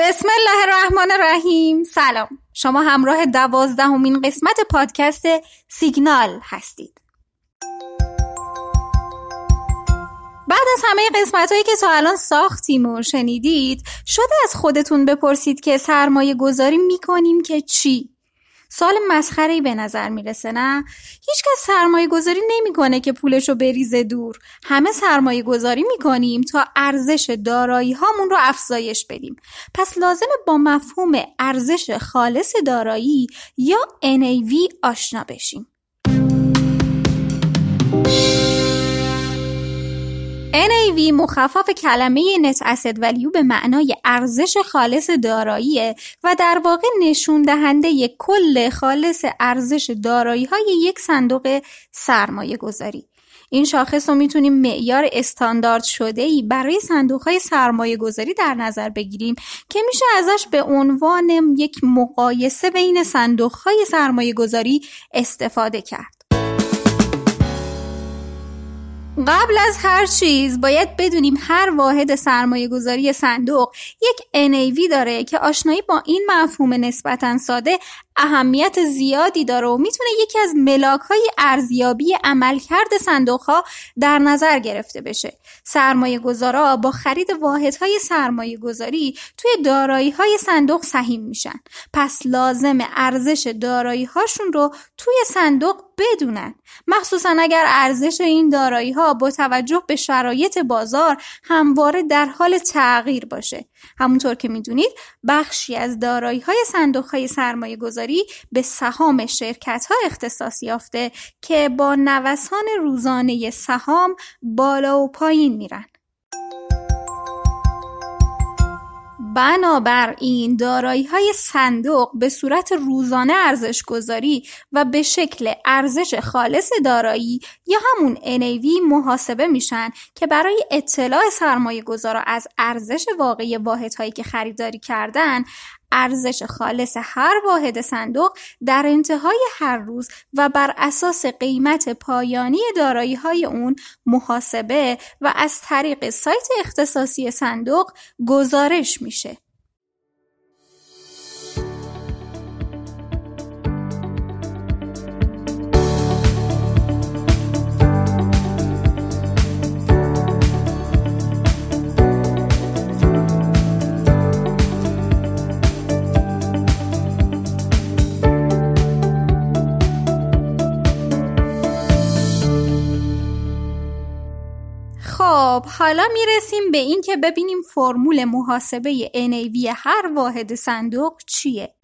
الرحمن الرحیم. سلام. شما همراه دوازدهمین قسمت پادکست سیگنال هستید. بعد از همه قسمت هایی که تا الان ساختیم و شنیدید شده از خودتون بپرسید که سرمایه گذاری می‌کنیم که چی؟ سوال مسخره به نظر می‌رسه نه؟ هیچکس سرمایه گذاری نمی‌کنه که پولش رو بریزه دور. همه سرمایه گذاری می‌کنیم تا ارزش دارایی هامون رو افزایش بدیم. پس لازمه با مفهوم ارزش خالص دارایی یا NAV آشنا بشیم. NAV مخفف کلمه نت اسید ولیو به معنای ارزش خالص دارایی و در واقع نشون دهنده کل خالص ارزش دارایی های یک صندوق سرمایه گذاری. این شاخص رو می‌تونیم معیار استاندارد شده ای برای صندوق های سرمایه گذاری در نظر بگیریم که میشه ازش به عنوان یک مقایسه بین صندوق های سرمایه گذاری استفاده کرد. قبل از هر چیز باید بدونیم هر واحد سرمایه گذاری صندوق یک NAV داره که آشنایی با این مفهوم نسبتا ساده اهمیت زیادی داره و می‌تونه یکی از ملاک های ارزیابی عملکرد صندوق ها در نظر گرفته بشه. سرمایه گذارا با خرید واحد های سرمایه گذاری توی دارایی های صندوق سهیم میشن. پس لازم ارزش دارایی هاشون رو توی صندوق بدونن. مخصوصا اگر ارزش این دارایی ها با توجه به شرایط بازار همواره در حال تغییر باشه. همونطور که می‌دونید بخشی از دارایی های صندوق های سرمایه گذاری به سهام شرکت ها اختصاص یافته که با نوسان روزانه سهام بالا و پایین میرن. بنابراین دارایی های صندوق به صورت روزانه ارزش گذاری و به شکل ارزش خالص دارایی یا همون NAV محاسبه میشن که برای اطلاع سرمایه گذارا از ارزش واقعی واحدهایی که خریداری کردن ارزش خالص هر واحد صندوق در انتهای هر روز و بر اساس قیمت پایانی دارایی های اون محاسبه و از طریق سایت اختصاصی صندوق گزارش میشه. خب حالا می‌رسیم به این که ببینیم فرمول محاسبه NAV هر واحد صندوق چیه.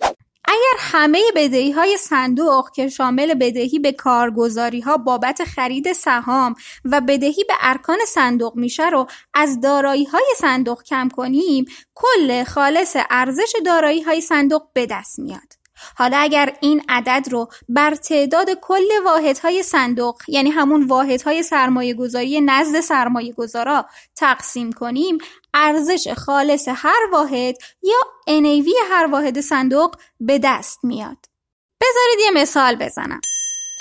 اگر همه بدهی های صندوق که شامل بدهی به کارگزاری ها بابت خرید سهام و بدهی به ارکان صندوق میشه رو از دارایی های صندوق کم کنیم کل خالص ارزش دارایی های صندوق به دست میاد. حالا اگر این عدد رو بر تعداد کل واحدهای صندوق یعنی همون واحدهای سرمایه گذاری نزد سرمایه گذارا تقسیم کنیم ارزش خالص هر واحد یا NAV هر واحد صندوق به دست میاد. بذارید یه مثال بزنم.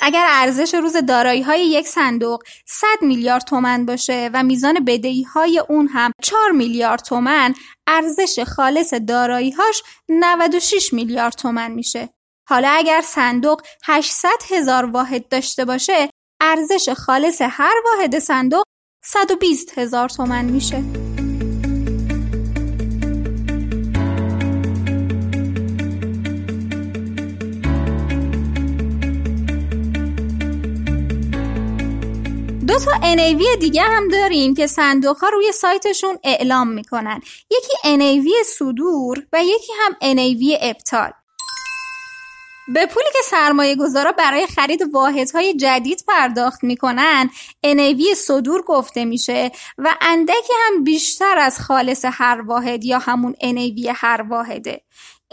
اگر ارزش روز دارایی های یک صندوق 100 میلیارد تومن باشه و میزان بدهی های اون هم 4 میلیارد تومن ارزش خالص دارایی هاش 96 میلیارد تومن میشه. حالا اگر صندوق 800 هزار واحد داشته باشه ارزش خالص هر واحد صندوق 120 هزار تومن میشه. تا NAV دیگه هم داریم که صندوق ها روی سایتشون اعلام می‌کنن. یکی NAV صدور و یکی هم NAV ابطال. به پولی که سرمایه گذارا برای خرید واحدهای جدید پرداخت می‌کنن NAV صدور گفته میشه و اندکی هم بیشتر از خالص هر واحد یا همون NAV هر واحده.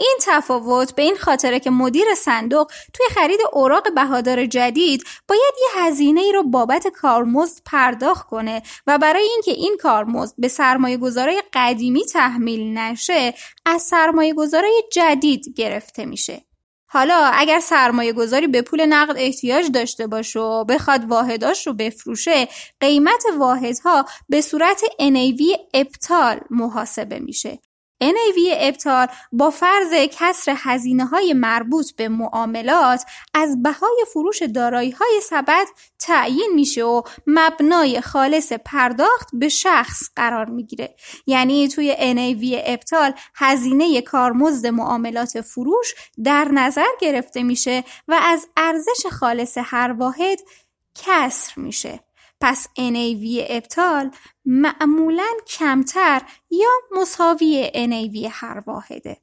این تفاوت به این خاطره که مدیر صندوق توی خرید اوراق بهادار جدید باید یه هزینه ای رو بابت کارمزد پرداخت کنه و برای اینکه این کارمزد به سرمایه گذارای قدیمی تحمیل نشه از سرمایه گذارای جدید گرفته میشه. حالا اگر سرمایه گذاری به پول نقد احتیاج داشته باشه و بخواد واحداش رو بفروشه قیمت واحدها به صورت NAV ابطال محاسبه میشه NAV ابطال با فرض کسر هزینه های مربوط به معاملات از بهای فروش دارایی های سبد تعیین میشه و مبنای خالص پرداخت به شخص قرار می‌گیره. یعنی توی NAV ابطال هزینه کارمزد معاملات فروش در نظر گرفته میشه و از ارزش خالص هر واحد کسر میشه. پس NAV ابطال معمولا کمتر یا مساوی NAV هر واحده.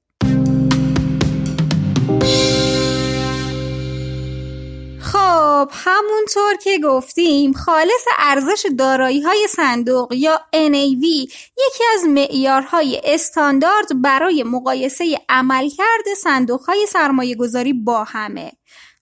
خب همونطور که گفتیم خالص ارزش دارایی های صندوق یا NAV یکی از معیارهای استاندارد برای مقایسه عملکرد صندوق های سرمایه گذاری با همه.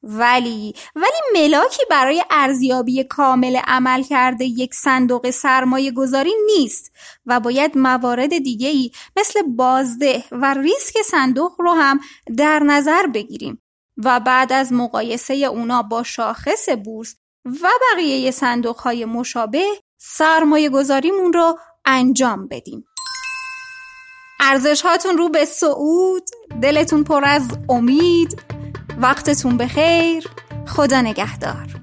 ولی ولی ملاکی برای ارزیابی کامل عمل کرده یک صندوق سرمایه گذاری نیست و باید موارد دیگه مثل بازده و ریسک صندوق رو هم در نظر بگیریم و بعد از مقایسه اونا با شاخص بورس و بقیه صندوق های مشابه سرمایه گذاریمون رو انجام بدیم. ارزش هاتون رو به صعود دلتون پر از امید وقتتون بخیر. خدا نگهدار.